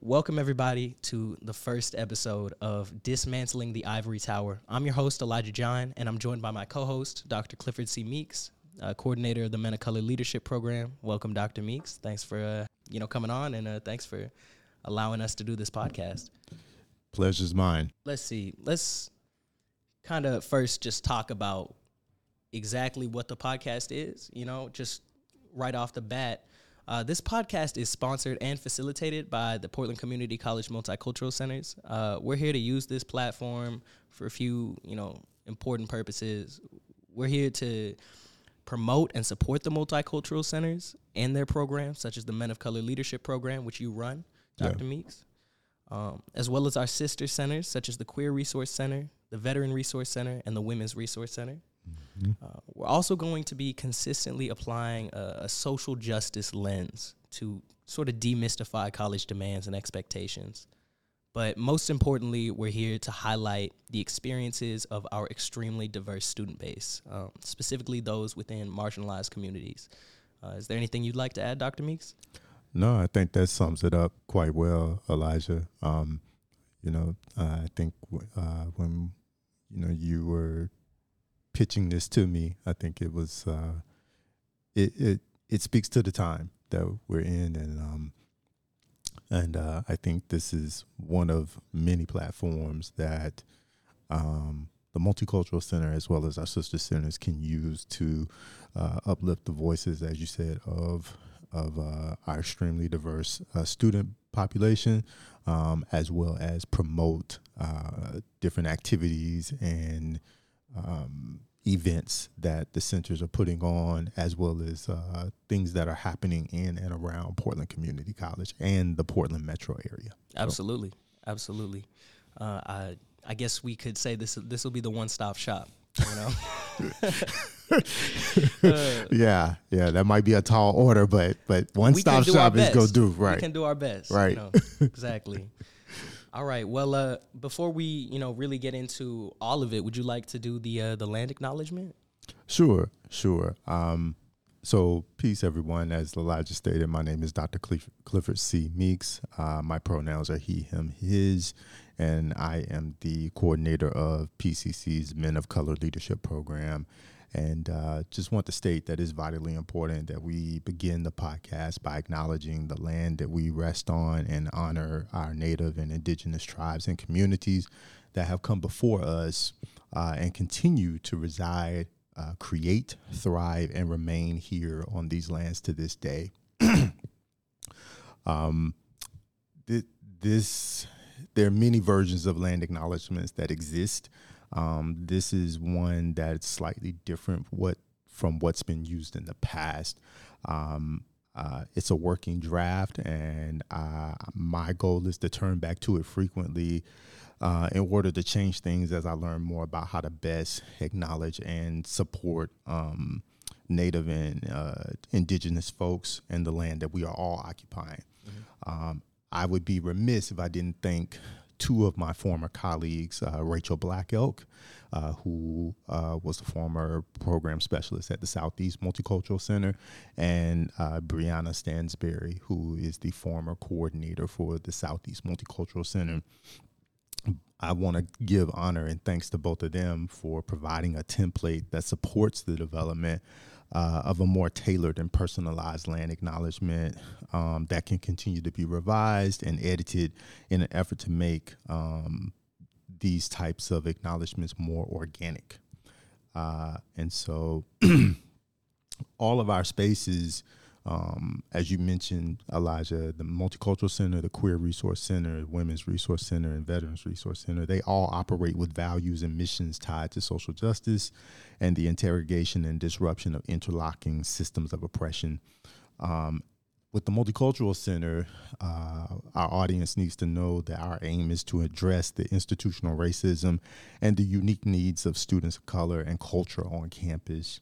Welcome, everybody, to the first episode of Dismantling the Ivory Tower. I'm your host, Elijah Jagne, and I'm joined by my co host, Dr. Clifford C. Meeks, uh, coordinator of the Men of Color Leadership Program. Welcome, Dr. Meeks. Thanks for uh, you know coming on, and uh, thanks for allowing us to do this podcast. Pleasure's mine. Let's see. Let's kind of first just talk about exactly what the podcast is. You know, just right off the bat. Uh, this podcast is sponsored and facilitated by the Portland Community College Multicultural Centers. Uh, we're here to use this platform for a few, you know, important purposes. We're here to promote and support the multicultural centers and their programs, such as the Men of Color Leadership Program, which you run, Dr. Yeah. Meeks, um, as well as our sister centers, such as the Queer Resource Center, the Veteran Resource Center, and the Women's Resource Center. Mm-hmm. Uh, we're also going to be consistently applying a, a, social justice lens to sort of demystify college demands and expectations. But most importantly, we're here to highlight the experiences of our extremely diverse student base, um, specifically those within marginalized communities. Uh, is there anything you'd like to add, Dr. Meeks? No, I think that sums it up quite well, Elijah. Um, you know, uh, I think uh, when you know you were pitching this to me, I think it was uh, it it it speaks to the time that we're in, and um, and uh, I think this is one of many platforms that um, the Multicultural Center, as well as our sister centers, can use to uh, uplift the voices, as you said, of of uh, our extremely diverse uh, student population, um, as well as promote uh, different activities and um, events that the centers are putting on, as well as uh, things that are happening in and around Portland Community College and the Portland metro area. Absolutely, so. absolutely. Uh, I I guess we could say this this will be the one stop shop. You know. uh, yeah, yeah, that might be a tall order, but but one stop shop is go do right. We can do our best. Right. You know, exactly. All right. Well, uh, before we, you know, really get into all of it, would you like to do the uh, the land acknowledgement? Sure, sure. Um, so, peace, everyone. As Elijah stated, my name is Dr. Cliff- Clifford C. Meeks. Uh, my pronouns are he, him, his, and I am the coordinator of PCC's Men of Color Leadership Program and uh, just want to state that it's vitally important that we begin the podcast by acknowledging the land that we rest on and honor our native and indigenous tribes and communities that have come before us uh, and continue to reside, uh, create, thrive, and remain here on these lands to this day. um, th- this, there are many versions of land acknowledgments that exist. Um, this is one that's slightly different what from what's been used in the past. Um, uh, it's a working draft, and uh, my goal is to turn back to it frequently uh, in order to change things as I learn more about how to best acknowledge and support um, Native and uh, Indigenous folks and the land that we are all occupying. Mm-hmm. Um, I would be remiss if I didn't thank two of my former colleagues, uh, Rachel Black Elk, uh, who uh, was the former program specialist at the Southeast Multicultural Center, and uh, Brianna Stansberry, who is the former coordinator for the Southeast Multicultural Center. I want to give honor and thanks to both of them for providing a template that supports the development uh, of a more tailored and personalized land acknowledgement um, that can continue to be revised and edited in an effort to make um, these types of acknowledgments more organic. Uh, and so all of our spaces um, as you mentioned, Elijah, the Multicultural Center, the Queer Resource Center, Women's Resource Center, and Veterans Resource Center, they all operate with values and missions tied to social justice and the interrogation and disruption of interlocking systems of oppression. Um, with the Multicultural Center, uh, our audience needs to know that our aim is to address the institutional racism and the unique needs of students of color and culture on campus.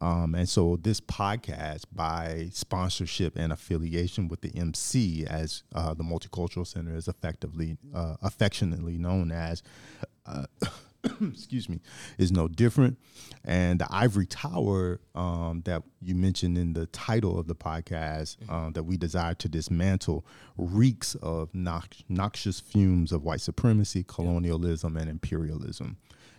Um, and so this podcast, by sponsorship and affiliation with the MC, as uh, the Multicultural Center is effectively, uh, affectionately known as, uh, excuse me, is no different. And the ivory tower um, that you mentioned in the title of the podcast uh, that we desire to dismantle reeks of nox- noxious fumes of white supremacy, colonialism, and imperialism.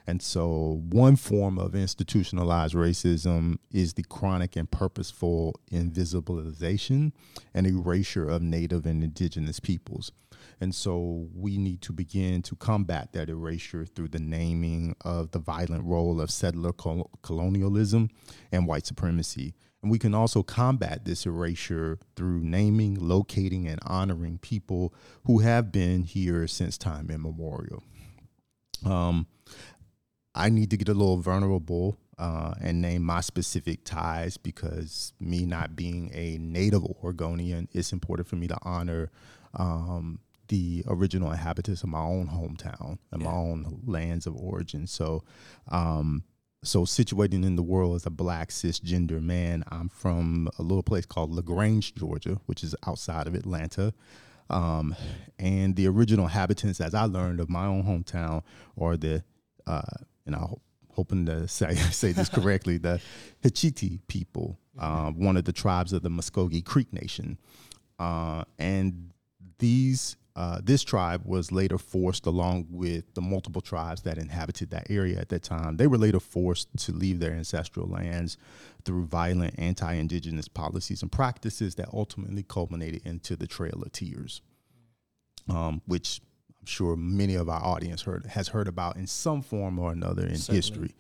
And so, one form of institutionalized racism is the chronic and purposeful invisibilization and erasure of Native and Indigenous peoples. And so, we need to begin to combat that erasure through the naming of the violent role of settler col- colonialism and white supremacy. And we can also combat this erasure through naming, locating, and honoring people who have been here since time immemorial. Um, I need to get a little vulnerable uh, and name my specific ties because me not being a native Oregonian, it's important for me to honor um, the original inhabitants of my own hometown and my own lands of origin. So, um, so situating in the world as a black cisgender man, I'm from a little place called Lagrange, Georgia, which is outside of Atlanta. Um, and the original inhabitants, as I learned of my own hometown, are the uh, and I'm hoping to say say this correctly, the Hitchiti people, uh, one of the tribes of the Muskogee Creek Nation, uh, and these uh, this tribe was later forced, along with the multiple tribes that inhabited that area at that time, they were later forced to leave their ancestral lands through violent anti-indigenous policies and practices that ultimately culminated into the Trail of Tears, um, which sure many of our audience heard has heard about in some form or another in Certainly. history.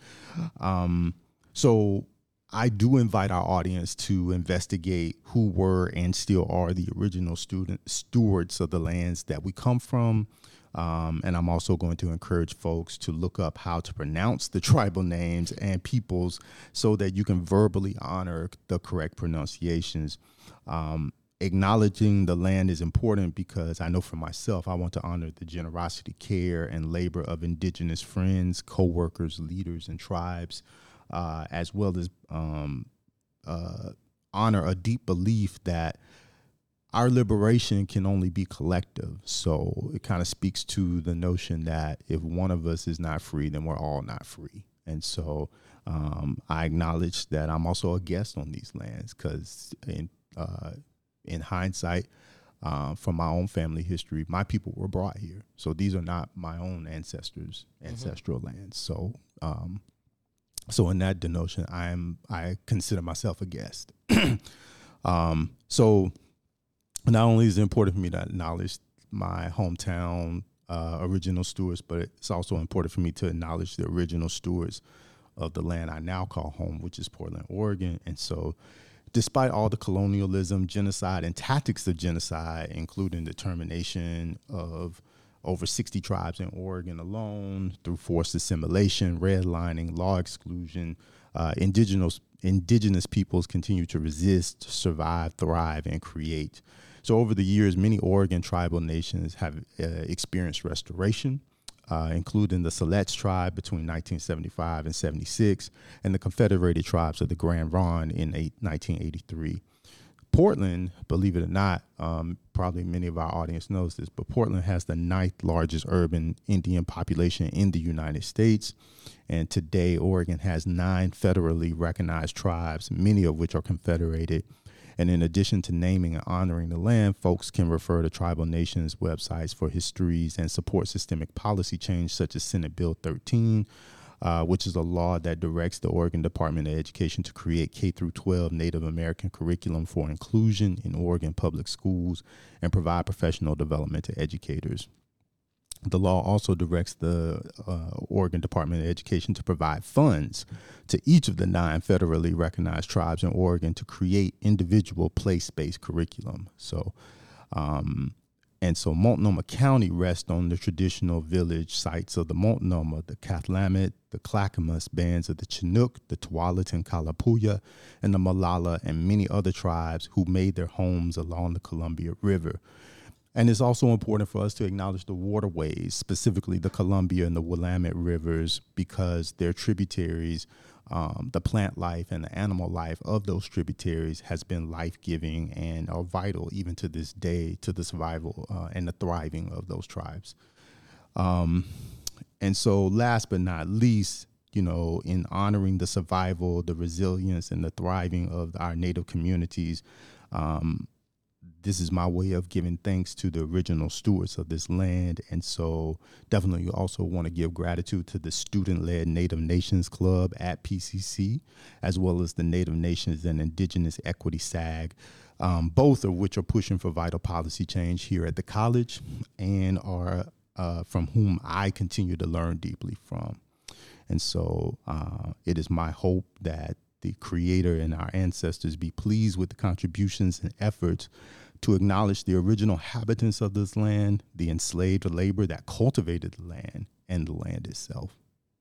Um, so I do invite our audience to investigate who were and still are the original student stewards of the lands that we come from. Um, and I'm also going to encourage folks to look up how to pronounce the tribal names and peoples so that you can verbally honor the correct pronunciations. Um, acknowledging the land is important because I know for myself, I want to honor the generosity, care, and labor of indigenous friends, co-workers, leaders, and tribes, uh, as well as um, uh, honor a deep belief that our liberation can only be collective. So it kind of speaks to the notion that if one of us is not free, then we're all not free. And so um, I acknowledge that I'm also a guest on these lands because in uh, in hindsight, uh, from my own family history, my people were brought here. So these are not my own ancestors' ancestral lands. So, um, so in that denotion, I am I consider myself a guest. um, so not only is it important for me to acknowledge my hometown uh, original stewards, but it's also important for me to acknowledge the original stewards of the land I now call home, which is Portland, Oregon. And so, despite all the colonialism, genocide, and tactics of genocide, including the termination of over 60 tribes in Oregon alone through forced assimilation, redlining, law exclusion, uh, indigenous indigenous peoples continue to resist, survive, thrive, and create. So over the years, many Oregon tribal nations have uh, experienced restoration, uh, including the Siletz tribe between 1975 and 76, and the Confederated tribes of the Grand Ronde in eight, 1983. Portland, believe it or not, um, probably many of our audience knows this, but Portland has the ninth largest urban Indian population in the United States. And today, Oregon has nine federally recognized tribes, many of which are confederated. And in addition to naming and honoring the land, folks can refer to tribal nations' websites for histories and support systemic policy change, such as Senate Bill 13, uh, which is a law that directs the Oregon Department of Education to create K through 12 Native American curriculum for inclusion in Oregon public schools and provide professional development to educators. The law also directs the uh, Oregon Department of Education to provide funds to each of the nine federally recognized tribes in Oregon to create individual place based curriculum. So, um, and so Multnomah County rests on the traditional village sites of the Multnomah, the Cathlamet, the Clackamas bands of the Chinook, the Tualatin Kalapuya, and the Molalla, and many other tribes who made their homes along the Columbia River. And it's also important for us to acknowledge the waterways, specifically the Columbia and the Willamette rivers, because their tributaries, um, the plant life and the animal life of those tributaries has been life giving and are vital even to this day to the survival uh, and the thriving of those tribes. Um, and so, last but not least, you know, in honoring the survival, the resilience, and the thriving of our Native communities, um, this is my way of giving thanks to the original stewards of this land. And so, definitely you also want to give gratitude to the student led Native Nations Club at PCC, as well as the Native Nations and Indigenous Equity SAG, um, both of which are pushing for vital policy change here at the college and are uh, from whom I continue to learn deeply from. And so, uh, it is my hope that the Creator and our ancestors be pleased with the contributions and efforts to acknowledge the original habitants of this land, the enslaved labor that cultivated the land, and the land itself.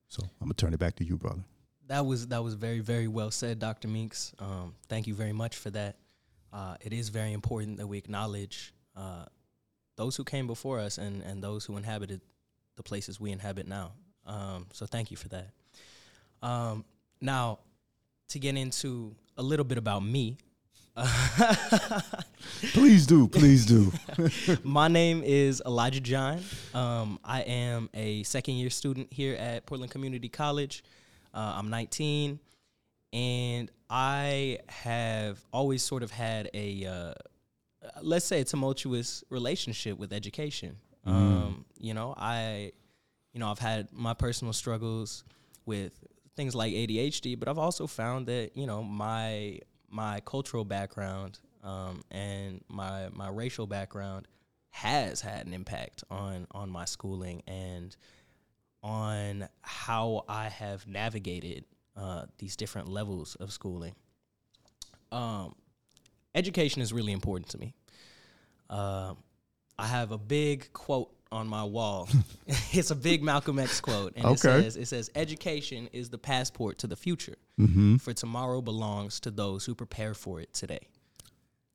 So I'm gonna turn it back to you, brother. That was that was very very well said, Dr. Meeks. Um, thank you very much for that. Uh, it is very important that we acknowledge uh, those who came before us and and those who inhabited the places we inhabit now. Um, so thank you for that. Um, now, to get into a little bit about me, please do, please do. My name is Elijah Jagne. Um, I am a second year student here at Portland Community College. Uh, I'm 19, and I have always sort of had a, uh, let's say, a tumultuous relationship with education. Mm. Um, you know, I, you know, I've had my personal struggles with things like ADHD, but I've also found that you know my my cultural background um, and my my racial background has had an impact on on my schooling and on how I have navigated uh, these different levels of schooling. Um, education is really important to me. Uh, I have a big quote on my wall. it's a big Malcolm X quote, and okay. it says, "It says education is the passport to the future. Mm-hmm. For tomorrow belongs to those who prepare for it today."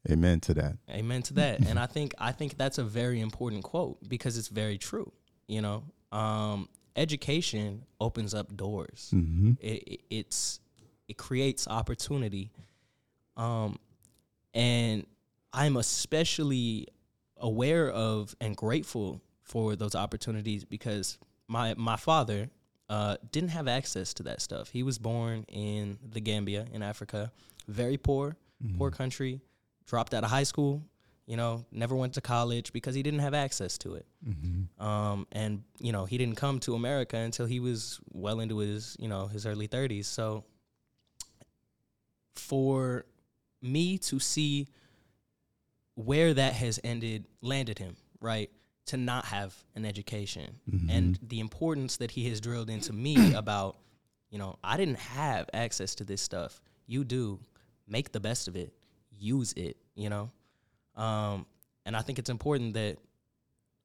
Amen to that. Amen to that. and I think I think that's a very important quote because it's very true. You know, um, education opens up doors. Mm-hmm. It, it, it's it creates opportunity. Um, and I'm especially aware of and grateful for those opportunities because my my father uh, didn't have access to that stuff. He was born in the Gambia in Africa, very poor, mm-hmm. poor country. Dropped out of high school, you know, never went to college because he didn't have access to it. Mm-hmm. Um, and you know, he didn't come to America until he was well into his you know his early thirties. So for me to see where that has ended landed him right to not have an education mm-hmm. and the importance that he has drilled into me about, you know, I didn't have access to this stuff. You do. Make the best of it. Use it, you know? Um, and I think it's important that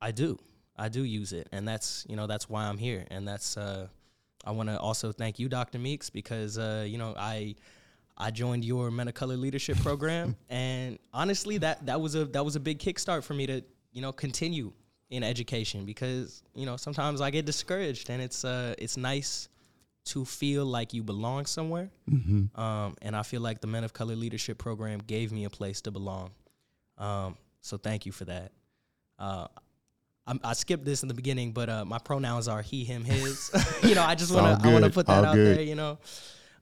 I do. I do use it. And that's, you know, that's why I'm here. And that's, uh, I want to also thank you, Dr. Meeks, because, uh, you know, I, I joined your Men of Color Leadership Program, and honestly, that that was a that was a big kickstart for me to you know continue in education because you know sometimes I get discouraged and it's uh it's nice to feel like you belong somewhere. Mm-hmm. Um, and I feel like the Men of Color Leadership Program gave me a place to belong. Um, so thank you for that. Uh, I, I skipped this in the beginning, but uh, my pronouns are he, him, his. you know, I just want to I want to put that all out good. there. You know,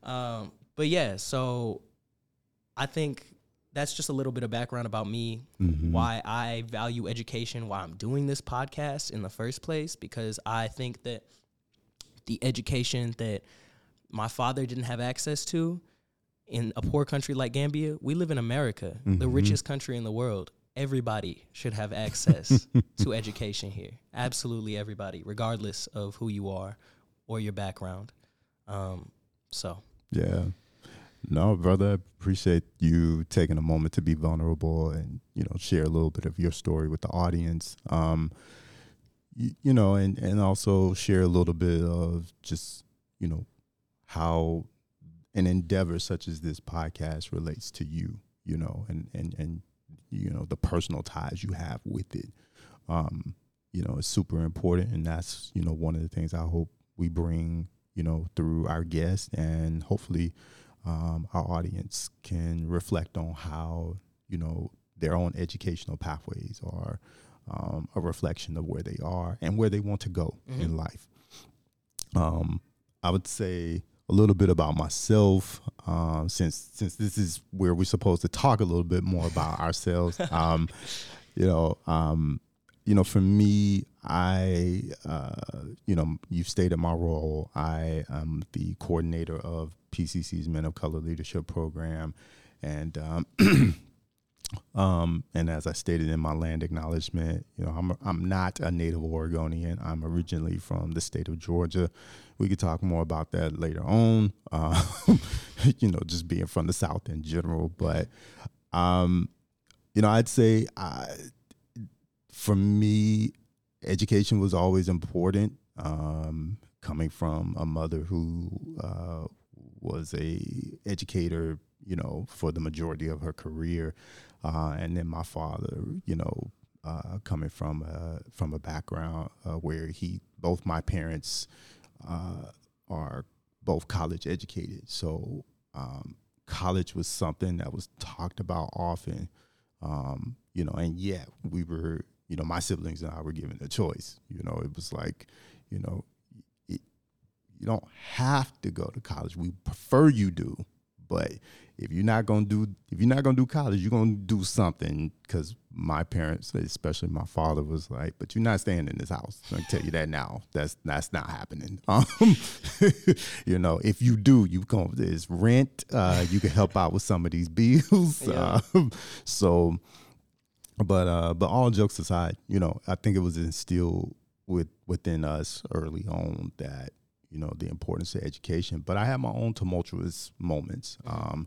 um, but yeah. So I think that's just a little bit of background about me, mm-hmm. why I value education, why I'm doing this podcast in the first place, because I think that the education that my father didn't have access to in a poor country like Gambia, we live in America, mm-hmm. the richest country in the world. Everybody should have access to education here. Absolutely everybody, regardless of who you are or your background. Um, so, yeah. No, brother, I appreciate you taking a moment to be vulnerable and you know share a little bit of your story with the audience. Um, you, you know, and and also share a little bit of just you know how an endeavor such as this podcast relates to you. You know, and and and you know the personal ties you have with it. Um, you know, it's super important, and that's you know one of the things I hope we bring you know through our guests and hopefully um, our audience can reflect on how you know their own educational pathways are um, a reflection of where they are and where they want to go mm-hmm. in life. um, I would say a little bit about myself, um, since since this is where we're supposed to talk a little bit more about ourselves. Um, you know, um, you know, for me, I, uh, you know, you've stated my role. I am the coordinator of PCC's Men of Color Leadership Program, and um, um, and as I stated in my land acknowledgement, you know, I'm I'm not a native Oregonian. I'm originally from the state of Georgia. We could talk more about that later on. Uh, you know, just being from the South in general, but um, you know, I'd say I, for me, education was always important. Um, coming from a mother who uh, was a educator, you know, for the majority of her career, uh, and then my father, you know, uh, coming from a, from a background uh, where he both my parents uh, are both college educated, so um, college was something that was talked about often, um, you know, and yet we were, you know, my siblings and I were given a choice. You know, it was like, you know, you don't have to go to college. We prefer you do, but if you're not gonna do if you're not gonna do college, you're gonna do something. Because my parents, especially my father, was like, "But you're not staying in this house." I tell you that now. That's that's not happening. Um, you know, if you do, you come there's rent. Uh, you can help out with some of these bills. Yeah. Um, so, but uh, but all jokes aside, you know, I think it was instilled with within us early on that you know the importance of education. But I had my own tumultuous moments, um,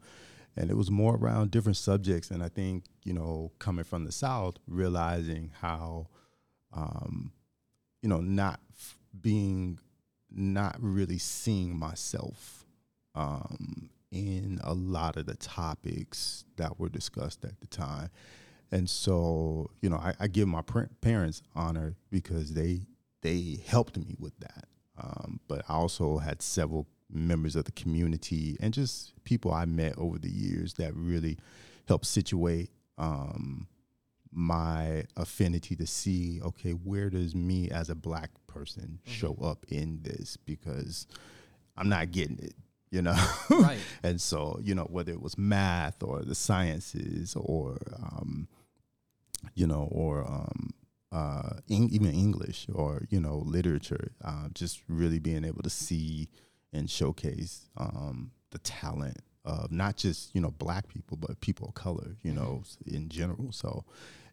and it was more around different subjects. And I think you know, coming from the South, realizing how, um, you know, not f- being, not really seeing myself um, in a lot of the topics that were discussed at the time. And so, you know, I, I give my par- parents honor because they they helped me with that. Um, but I also had several members of the community and just people I met over the years that really helped situate um, my affinity to see, okay, where does me as a black person show up in this? Because I'm not getting it, you know? Right. and so, you know, whether it was math or the sciences or, um, you know, or um, uh, in, even English or you know literature, uh, just really being able to see and showcase um, the talent of not just you know black people but people of color, you know, in general. So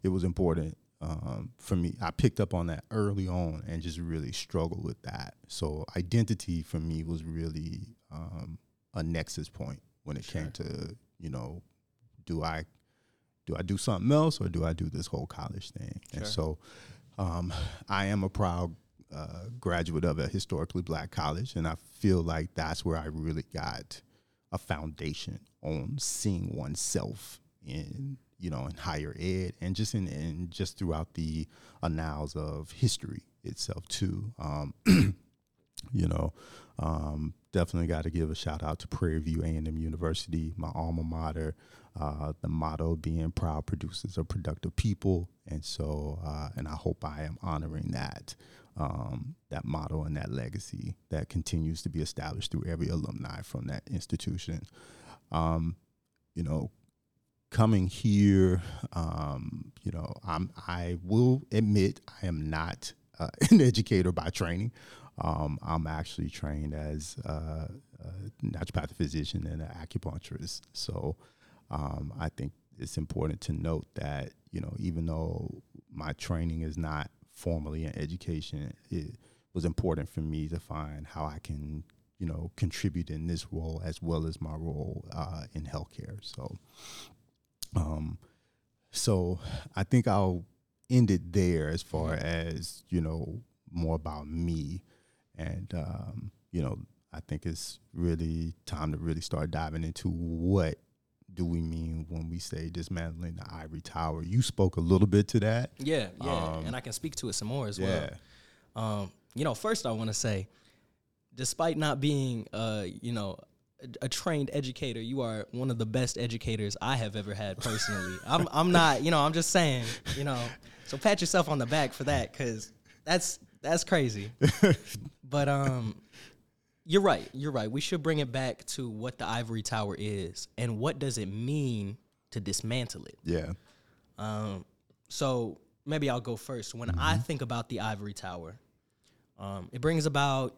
it was important um, for me. I picked up on that early on and just really struggled with that. So identity for me was really um, a nexus point when it came to you know, do I do I do something else or do I do this whole college thing? And so um, I am a proud uh, graduate of a historically black college, and I feel like that's where I really got a foundation on seeing oneself in you know in higher ed and just in and just throughout the annals of history itself too. Um, you know, um, definitely got to give a shout out to Prairie View A&M University, my alma mater. Uh, the motto being proud producers of productive people, and so uh, and I hope I am honoring that um, that motto and that legacy that continues to be established through every alumni from that institution. Um, you know, coming here, um, you know, I'm I will admit I am not uh, an educator by training. Um, I'm actually trained as uh, a naturopathic physician and an acupuncturist. So um, I think it's important to note that you know even though my training is not formally in education, it was important for me to find how I can you know contribute in this role as well as my role uh, in healthcare. So, um, so I think I'll end it there as far as you know more about me, and um, you know I think it's really time to really start diving into what do we mean when we say dismantling the ivory tower. You spoke a little bit to that. Yeah, yeah, Um, and I can speak to it some more as Yeah. well. Um, you know, first I want to say, despite not being, uh, you know, a, a trained educator, you are one of the best educators I have ever had personally. I'm, I'm not, you know, I'm just saying, you know, so pat yourself on the back for that because that's that's crazy. but um, you're right. You're right. We should bring it back to what the ivory tower is and what does it mean to dismantle it. Yeah. Um, so maybe I'll go first. When Mm-hmm. I think about the ivory tower, um, it brings about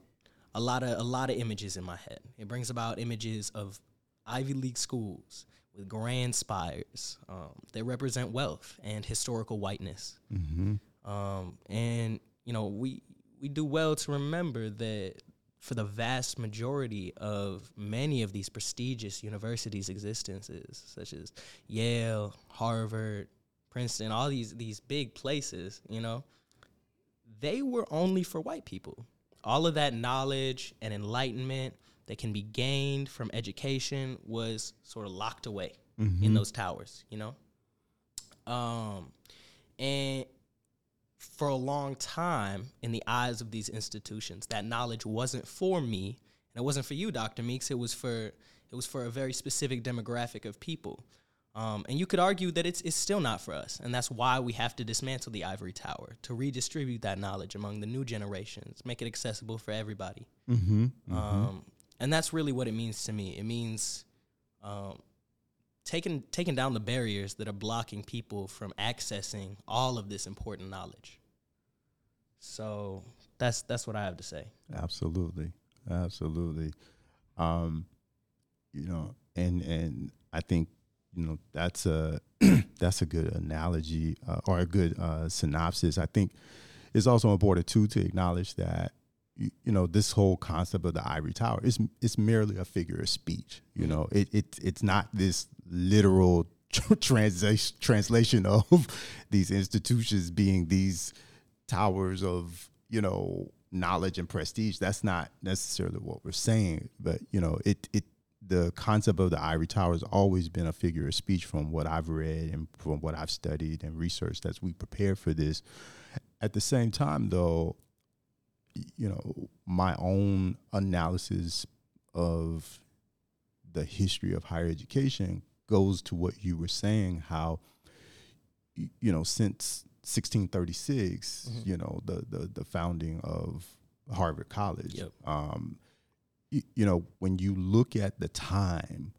a lot of a lot of images in my head. It brings about images of Ivy League schools with grand spires um, that represent wealth and historical whiteness. Mm-hmm. Um, and you know, we we do well to remember that for the vast majority of many of these prestigious universities' existences, such as Yale, Harvard, Princeton, all these these big places, you know, they were only for white people. All of that knowledge and enlightenment that can be gained from education was sort of locked away in those towers, you know? Um, and for a long time, in the eyes of these institutions, that knowledge wasn't for me, and it wasn't for you, Dr. Meeks. It was for it was for a very specific demographic of people. Um, and you could argue that it's, it's still not for us. And that's why we have to dismantle the ivory tower to redistribute that knowledge among the new generations, make it accessible for everybody. Mm-hmm. Um, and that's really what it means to me. It means um, taking taking down the barriers that are blocking people from accessing all of this important knowledge. So that's that's what I have to say. Absolutely, absolutely. Um, you know, and and I think you know that's a that's a good analogy uh, or a good uh, synopsis. I think it's also important too to acknowledge that you, you know this whole concept of the ivory tower is it's merely a figure of speech. You Mhm. know, it, it it's not this literal translation translation of these institutions being these towers of you know knowledge and prestige that's not necessarily what we're saying but you know it it the concept of the ivory tower has always been a figure of speech from what i've read and from what i've studied and researched as we prepare for this. At the same time though you know my own analysis of the history of higher education goes to what you were saying how you know since 1636 Mhm. you know the, the the founding of harvard college Yep. um you, you know when you look at the time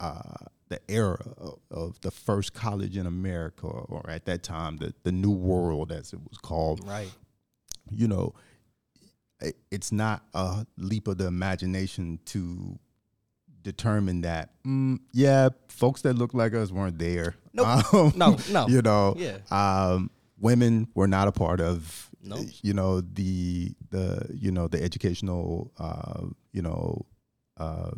uh the era of, of the first college in america or at that time the the new world as it was called Right. you know, it- it's not a leap of the imagination to determine that, mm, yeah, folks that look like us weren't there. Nope. Um, No, no. you know, Yeah. um, women were not a part of, Nope. you know, the the you know the educational, uh, you know, uh,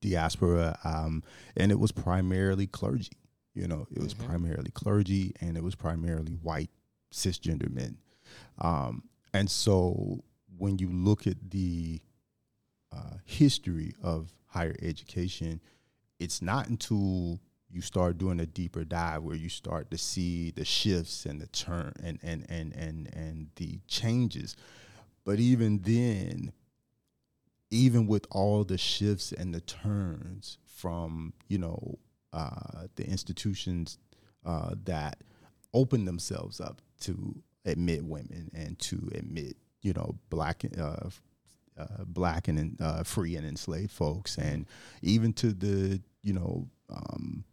diaspora, um, and it was primarily clergy. You know, it was Mhm. primarily clergy, and it was primarily white cisgender men. Um, and so when you look at the uh, history of higher education, it's not until you start doing a deeper dive where you start to see the shifts and the turn and and and and and the changes. But even then, even with all the shifts and the turns from you know uh, the institutions uh, that open themselves up to admit women and to admit you know black uh, uh, black and uh, free and enslaved folks, and even to the you know um,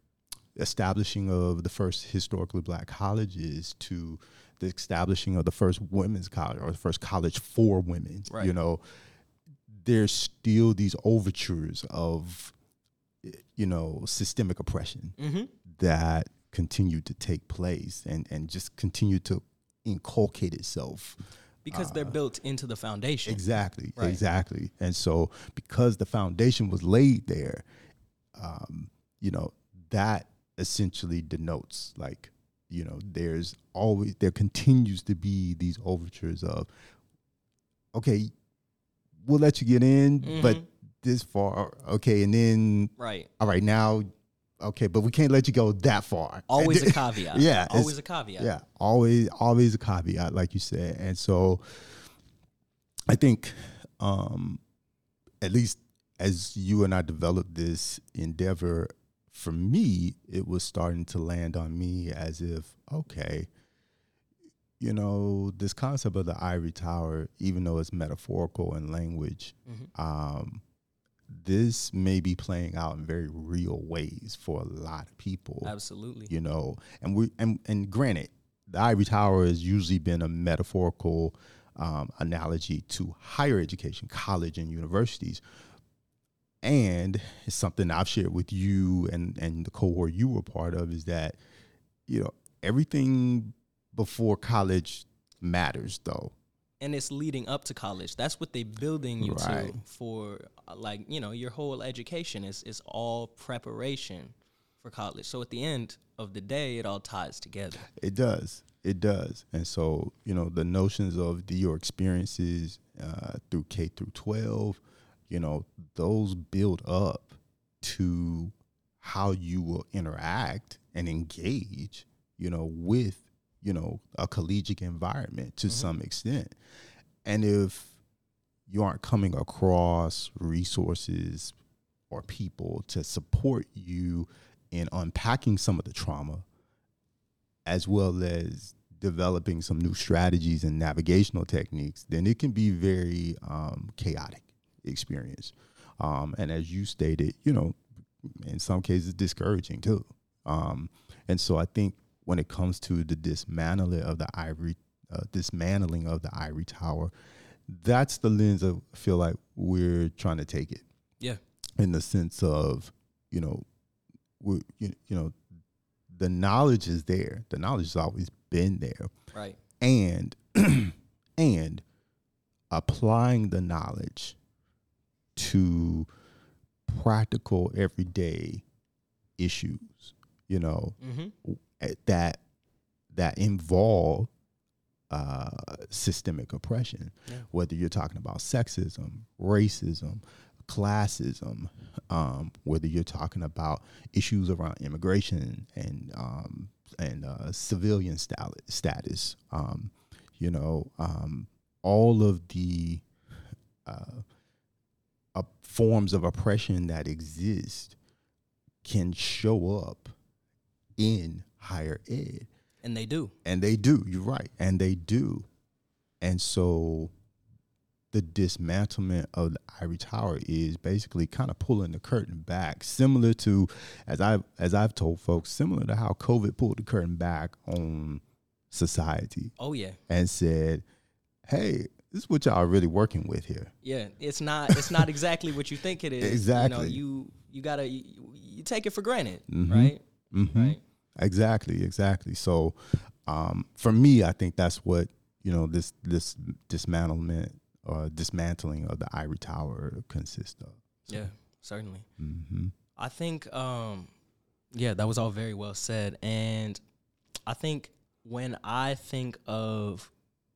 establishing of the first historically black colleges to the establishing of the first women's college or the first college for women. You know, there's still these overtures of you know systemic oppression Mm-hmm. that continue to take place and and just continue to inculcate itself Because they're built into the foundation. Exactly, Right. exactly. And so, because the foundation was laid there, um, you know, that essentially denotes like, you know, there's always, there continues to be these overtures of, okay, we'll let you get in, but Mhm. this far, okay, and then, Right. all right, now, okay, but we can't let you go that far. Always a caveat. Yeah, Always a caveat. yeah always always a caveat like you said and so i think um at least as you and i developed this endeavor for me it was starting to land on me as if okay you know, this concept of the ivory tower, even though it's metaphorical in language, Mhm. um, this may be playing out in very real ways for a lot of people. Absolutely. You know, and we and and granted, the ivory tower has usually been a metaphorical um, analogy to higher education, college and universities. And it's something I've shared with you and and the cohort you were part of is that, you know, everything before college matters though. and it's leading up to college. That's what they're building you Right. to for like, you know, your whole education is is all preparation for college. So at the end of the day, it all ties together. It does. It does. And so, you know, the notions of the, your experiences uh, through K through 12, you know, those build up to how you will interact and engage, you know, with, you know, a collegiate environment to some extent. And if you aren't coming across resources or people to support you in unpacking some of the trauma, as well as developing some new strategies and navigational techniques, then it can be very um, chaotic experience. Um, and as you stated, you know, in some cases discouraging too. Um, and so I think when it comes to the dismantling of the ivory, uh, dismantling of the ivory tower, that's the lens of I feel like we're trying to take it Yeah. in the sense of you know we you, you know the knowledge is there the knowledge has always been there Right. and and applying the knowledge to practical everyday issues you know Mm-hmm. eh, that that involve uh, systemic oppression, Yeah. whether you're talking about sexism, racism, classism, um, whether you're talking about issues around immigration and um, and uh, civilian status, um, you know, um, all of the uh, uh, forms of oppression that exist can show up in higher ed And they do. and they do you're right and they do and so the dismantlement of the ivory tower is basically kind of pulling the curtain back similar to as i've as i've told folks similar to how covid pulled the curtain back on society Oh yeah. and said hey this is what y'all are really working with here Yeah. It's not it's not exactly what you think it is. Exactly. You know, you you gotta you, you take it for granted. Mhm. Right? mm-hmm. Right. Exactly, exactly. So, um, for me, I think that's what you know this this dismantlement or dismantling of the ivory tower consists of. Yeah, certainly. Mm-hmm. I think, um, yeah, that was all very well said. And I think when I think of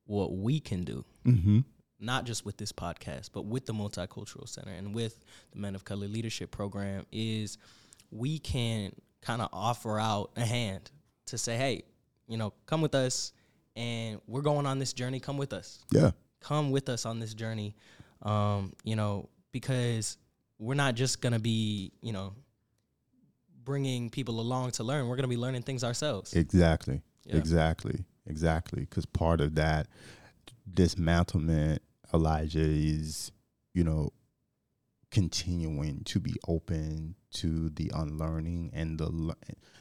what we can do, Mm-hmm. not just with this podcast, but with the Multicultural Center and with the Men of Color Leadership Program, is we can kind of offer out a hand to say, hey, you know, come with us and we're going on this journey. Come with us Yeah. come with us on this journey um, you know because we're not just going to be you know bringing people along to learn we're going to be learning things ourselves Exactly. Yeah. Exactly. Exactly. Because part of that dismantlement, Elijah, is you know continuing to be open to the unlearning and the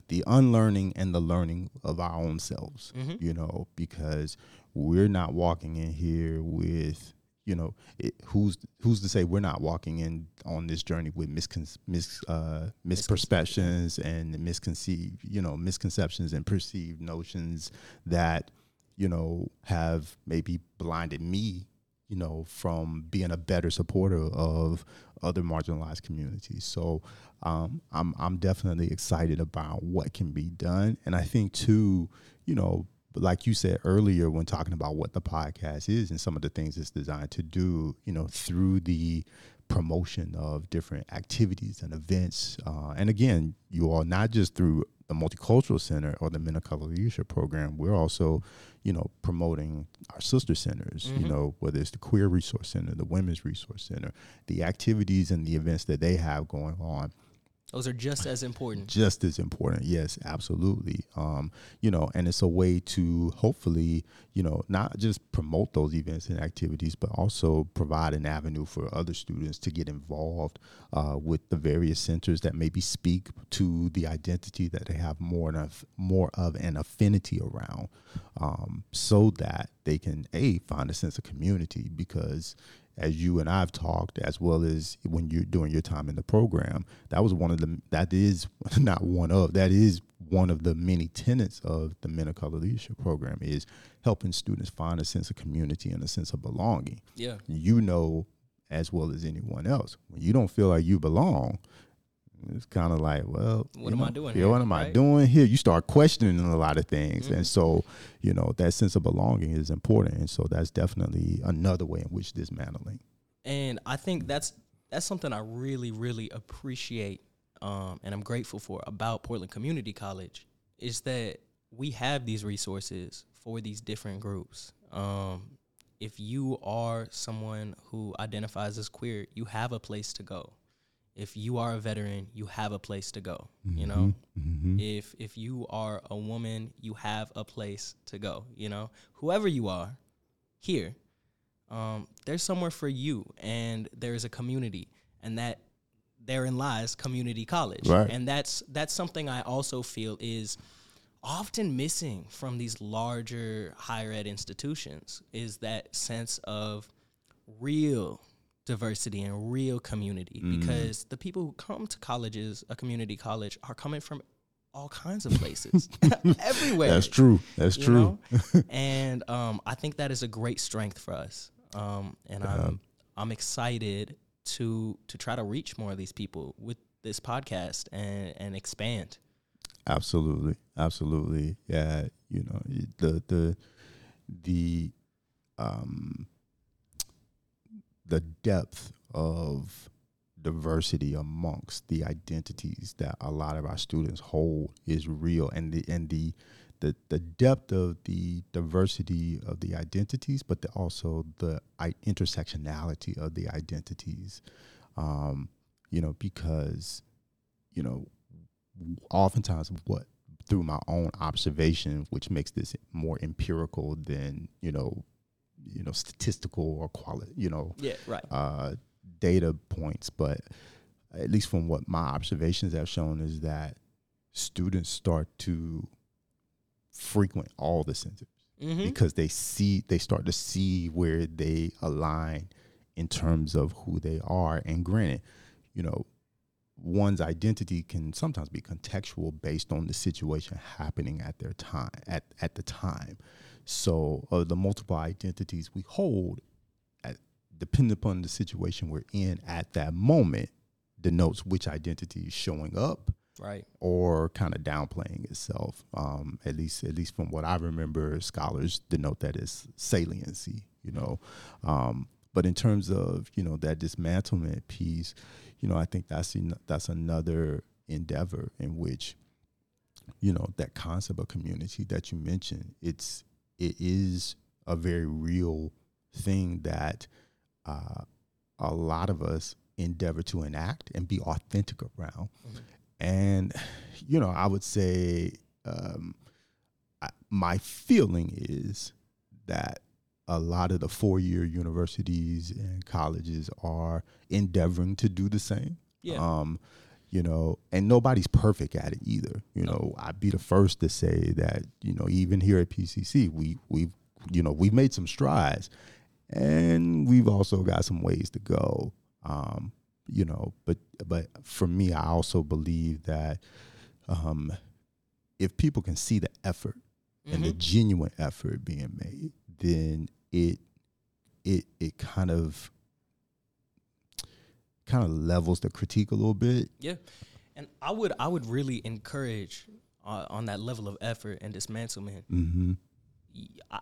the unlearning and the learning of our own selves. Mhm. You know, because we're not walking in here with you know it, who's who's to say we're not walking in on this journey with miscon- mis uh, misperceptions and misconceived you know misconceptions and perceived notions that you know have maybe blinded me you know from being a better supporter of other marginalized communities so um, I'm I'm definitely excited about what can be done and I think too you know like you said earlier when talking about what the podcast is and some of the things it's designed to do, you know, through the promotion of different activities and events. Uh, and again, you all not just through the Multicultural Center or the Men of Color Leadership Program, we're also, you know, promoting our sister centers, you Mhm. know, whether it's the Queer Resource Center, the Women's Resource Center, the activities and the events that they have going on Those are just as important. Just as important, yes, absolutely. Um, you know, and it's a way to hopefully, you know, not just promote those events and activities, but also provide an avenue for other students to get involved uh, with the various centers that maybe speak to the identity that they have more of more of an affinity around, um, so that they can a find a sense of community because as you and I've talked, as well as when you're doing your time in the program, that was one of the that is not one of that is one of the many tenets of the Men of Color Leadership Program is helping students find a sense of community and a sense of belonging. Yeah, you know as well as anyone else when you don't feel like you belong. It's kind of like, well, what am know, I doing? Yeah, here, what am right? I doing here? You start questioning a lot of things, Mhm. and so you know that sense of belonging is important, and so that's definitely another way in which dismantling. and I think that's that's something I really really appreciate um, and I'm grateful for about Portland Community College is that we have these resources for these different groups. Um, if you are someone who identifies as queer, you have a place to go. If you are a veteran, you have a place to go. You know, Mm-hmm. if if you are a woman, you have a place to go. You know, whoever you are, here, um, there's somewhere for you, and there's a community, and that therein lies community college, Right. and that's that's something I also feel is often missing from these larger higher ed institutions is that sense of real diversity and real community Mhm. because the people who come to colleges a community college are coming from all kinds of places everywhere That's true. That's true. and um, I think that is a great strength for us. Um, and Yeah. I'm I'm excited to to try to reach more of these people with this podcast and and expand. Absolutely, absolutely. Yeah, you know the the the um the depth of diversity amongst the identities that a lot of our students hold is real, and the and the the, the depth of the diversity of the identities, but the, also the I, intersectionality of the identities. Um, you know, because you know oftentimes what through my own observation, which makes this more empirical than you know, you know, statistical or quality, you know, Yeah, right. uh, data points. But at least from what my observations have shown is that students start to frequent all the centers Mm-hmm. because they see they start to see where they align in terms of who they are and granted you know one's identity can sometimes be contextual based on the situation happening at their time at, at the time so uh, the multiple identities we hold at, depending upon the situation we're in at that moment denotes which identity is showing up Right. or kind of downplaying itself. Um, at least, at least from what I remember, scholars denote that as saliency. You know, um, but in terms of you know that dismantlement piece, you know, I think that's en- that's another endeavor in which, you know, that concept of community that you mentioned, it's it is a very real thing that uh, a lot of us endeavor to enact and be authentic around. Mhm. And, you know, I would say um, I, my feeling is that a lot of the four year universities and colleges are endeavoring to do the same. Yeah. Um, you know, and nobody's perfect at it either. You know, I'd be the first to say that, you know, even here at PCC, we we've you know, we've made some strides and we've also got some ways to go. Um, you know, but but for me, I also believe that um, if people can see the effort and the Mhm. genuine effort being made, then it it it kind of kind of levels the critique a little bit. Yeah, and I would I would really encourage uh, on that level of effort and dismantlement. Mm-hmm.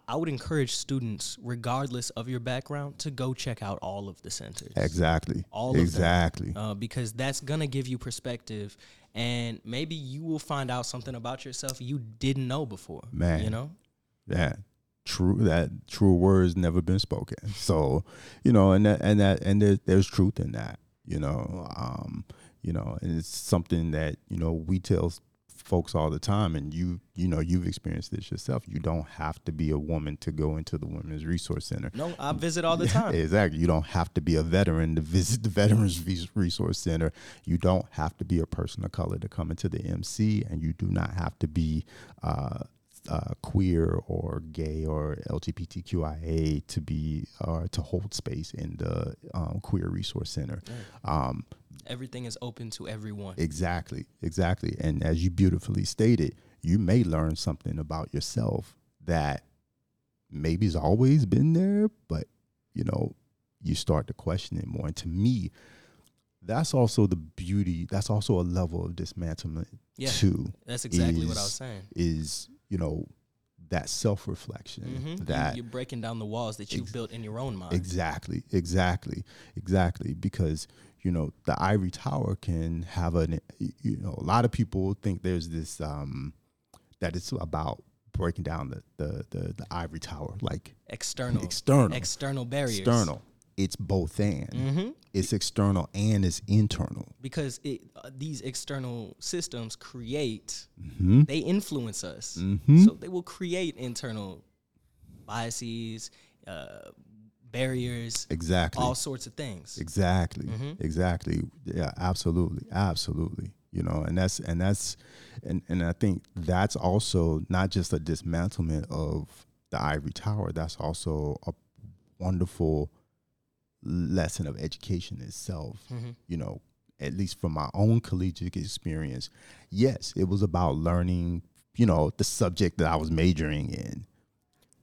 I- would encourage students, regardless of your background, to go check out all of the centers. Exactly. All of them. exactly. uh, because that's gonna give you perspective, and maybe you will find out something about yourself you didn't know before. Man. you know, that true that true words never been spoken so you know and that and that and there, there's truth in that you know um you know, and it's something that you know we tell folks all the time and you you know you've experienced this yourself. You don't have to be a woman to go into the women's resource center. No i visit all the time. Exactly. You don't have to be a veteran to visit the veterans resource center. You don't have to be a person of color to come into the mc and you do not have to be uh, uh, queer or gay or LGBTQIA to be or uh, to hold space in the um, queer resource center. Um, Everything is open to everyone. Exactly, exactly. And as you beautifully stated, you may learn something about yourself that maybe has always been there, but you know, you start to question it more. And to me, that's also the beauty. That's also a level of dismantlement yeah, too. That's exactly is, what I was saying. Is you know that self reflection mm-hmm. that you're breaking down the walls that you've ex- built in your own mind. Exactly, exactly, exactly. Because you know the ivory tower can have an you know a lot of people think there's this um that it's about breaking down the the the, the ivory tower like external. External. External barriers. External. It's both and. Mm-hmm. it's external and it's internal. Because it, uh, these external systems create mm-hmm. they influence us. Mm-hmm. so they will create internal biases uh, barriers exactly. all sorts of things. Exactly. Mm-hmm. exactly. Yeah absolutely. Absolutely. You know and that's and that's and and i think that's also not just a dismantlement of the ivory tower that's also a wonderful lesson of education itself. Mm-hmm. you know at least from my own collegiate experience yes it was about learning you know the subject that i was majoring in.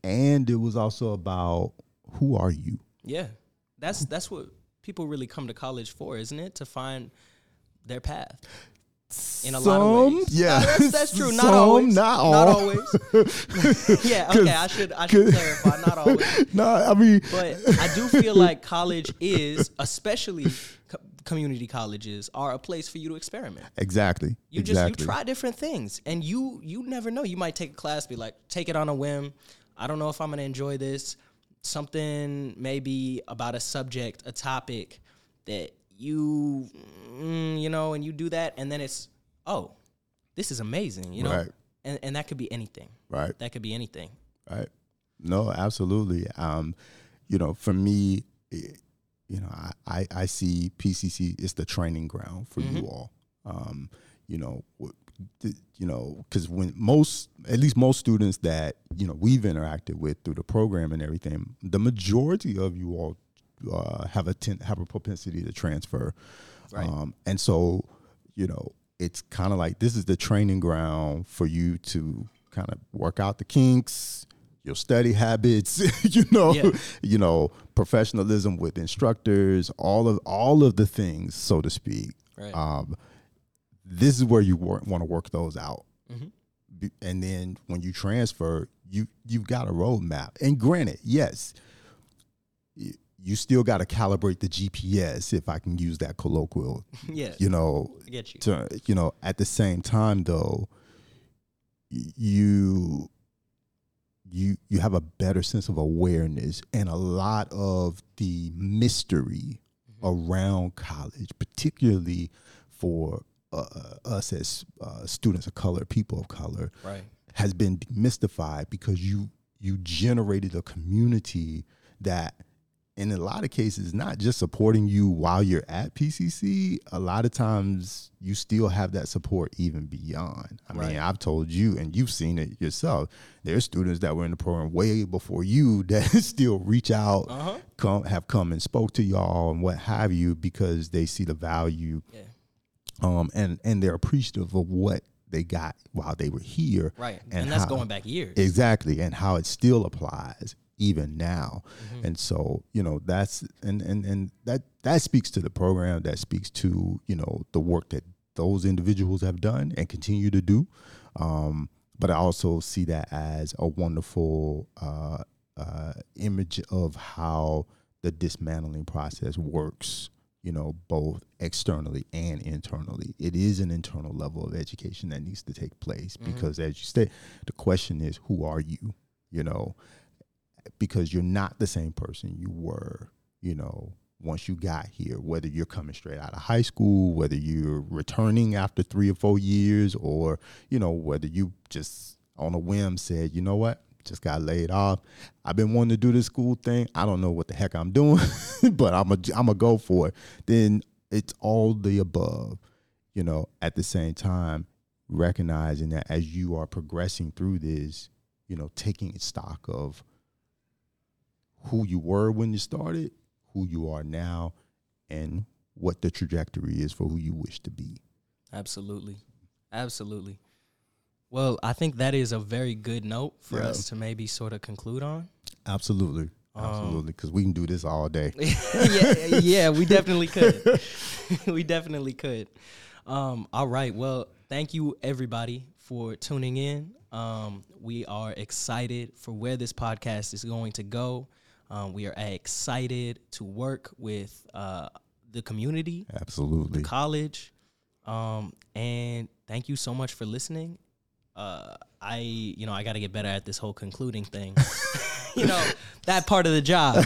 And it was also about who are you? Yeah, that's that's what people really come to college for, isn't it? To find their path. In a Some, lot of ways, yeah, no, that's, that's, true. Not Some, always, not, all. not always. yeah, okay. I should I should clarify. Not always. no, I mean, but I do feel like college is, especially co- community colleges, are a place for you to experiment. Exactly. You exactly. just you try different things, and you you never know. You might take a class, be like, take it on a whim. I don't know if I'm gonna enjoy this something maybe about a subject, a topic that you, mm, you know, and you do that, and then it's, oh, this is amazing, you know, right. and and that could be anything, right? That could be anything, right? No, absolutely. Um, you know, for me, it, you know, I, I, I see PCC is the training ground for mm-hmm. you all. Um, you know, you know, because when most, at least most students that you know we've interacted with through the program and everything, the majority of you all uh, have a ten, have a propensity to transfer, right. um, and so you know it's kind of like this is the training ground for you to kind of work out the kinks, your study habits, you know, yeah. you know, professionalism with instructors, all of all of the things, so to speak. Right. Um, this is where you want to work those out. Mm-hmm. And then when you transfer, you you've got a roadmap. And granted, yes, you still got to calibrate the GPS, if I can use that colloquial. yeah, you know, I get you. To, you know, at the same time though, you you you have a better sense of awareness and a lot of the mystery mm-hmm. around college, particularly for uh, us as uh, students of color, people of color, right. has been demystified because you you generated a community that in a lot of cases not just supporting you while you're at PCC a lot of times you still have that support even beyond I right. mean I've told you and you've seen it yourself there's students that were in the program way before you that still reach out uh-huh. come have come and spoke to y'all and what have you because they see the value yeah um, and and they're appreciative of what they got while they were here, right? And, and that's how, going back years, exactly, and how it still applies even now. Mm-hmm. And so, you know, that's and and and that that speaks to the program. That speaks to you know the work that those individuals have done and continue to do. Um, but I also see that as a wonderful uh, uh, image of how the dismantling process works you know, both externally and internally. It is an internal level of education that needs to take place mm-hmm. because, as you said, the question is, who are you? You know, because you're not the same person you were, you know, once you got here, whether you're coming straight out of high school, whether you're returning after three or four years, or you know whether you just on a whim said, you know what, just got laid off. I've been wanting to do this school thing. I don't know what the heck I'm doing, but I'm a I'm a go for it. Then it's all the above, you know. At the same time, recognizing that as you are progressing through this, you know, taking stock of who you were when you started, who you are now, and what the trajectory is for who you wish to be. Absolutely. Absolutely. Well, I think that is a very good note for Yeah. us to maybe sort of conclude on. Absolutely. Um, Absolutely. Because we can do this all day. yeah, yeah, we definitely could. we definitely could. Um, all right. Well, thank you everybody for tuning in. Um, we are excited for where this podcast is going to go. Um, we are excited to work with uh, the community, Absolutely. college, um, and thank you so much for listening. Uh, I, you know, I got to get better at this whole concluding thing. you know, that part of the job.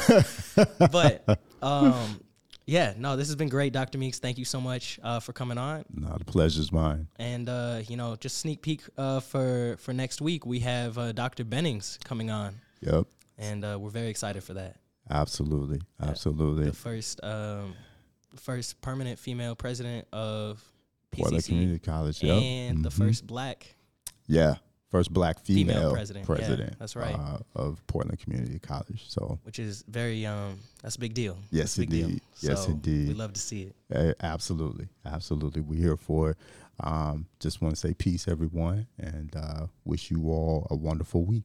but um, yeah, no, this has been great, Dr. Meeks. Thank you so much uh, for coming on. No, the pleasure's mine. And uh, you know, just sneak peek uh, for for next week. We have uh, Dr. Bennings coming on, Yep. and uh, we're very excited for that. Absolutely. Absolutely. The first um, first permanent female president of Portland PCC, Community College. Yep. and the Mhm. first black Yeah. First black Female female, president. Yeah, president. that's right. Uh, of Portland Community College. So, which is very um that's a big deal. Yes, big deal. indeed. Yes, So indeed. We love to see it. uh, absolutely. Absolutely. We're here for it. Um, just want to say peace, everyone, and uh, wish you all a wonderful week.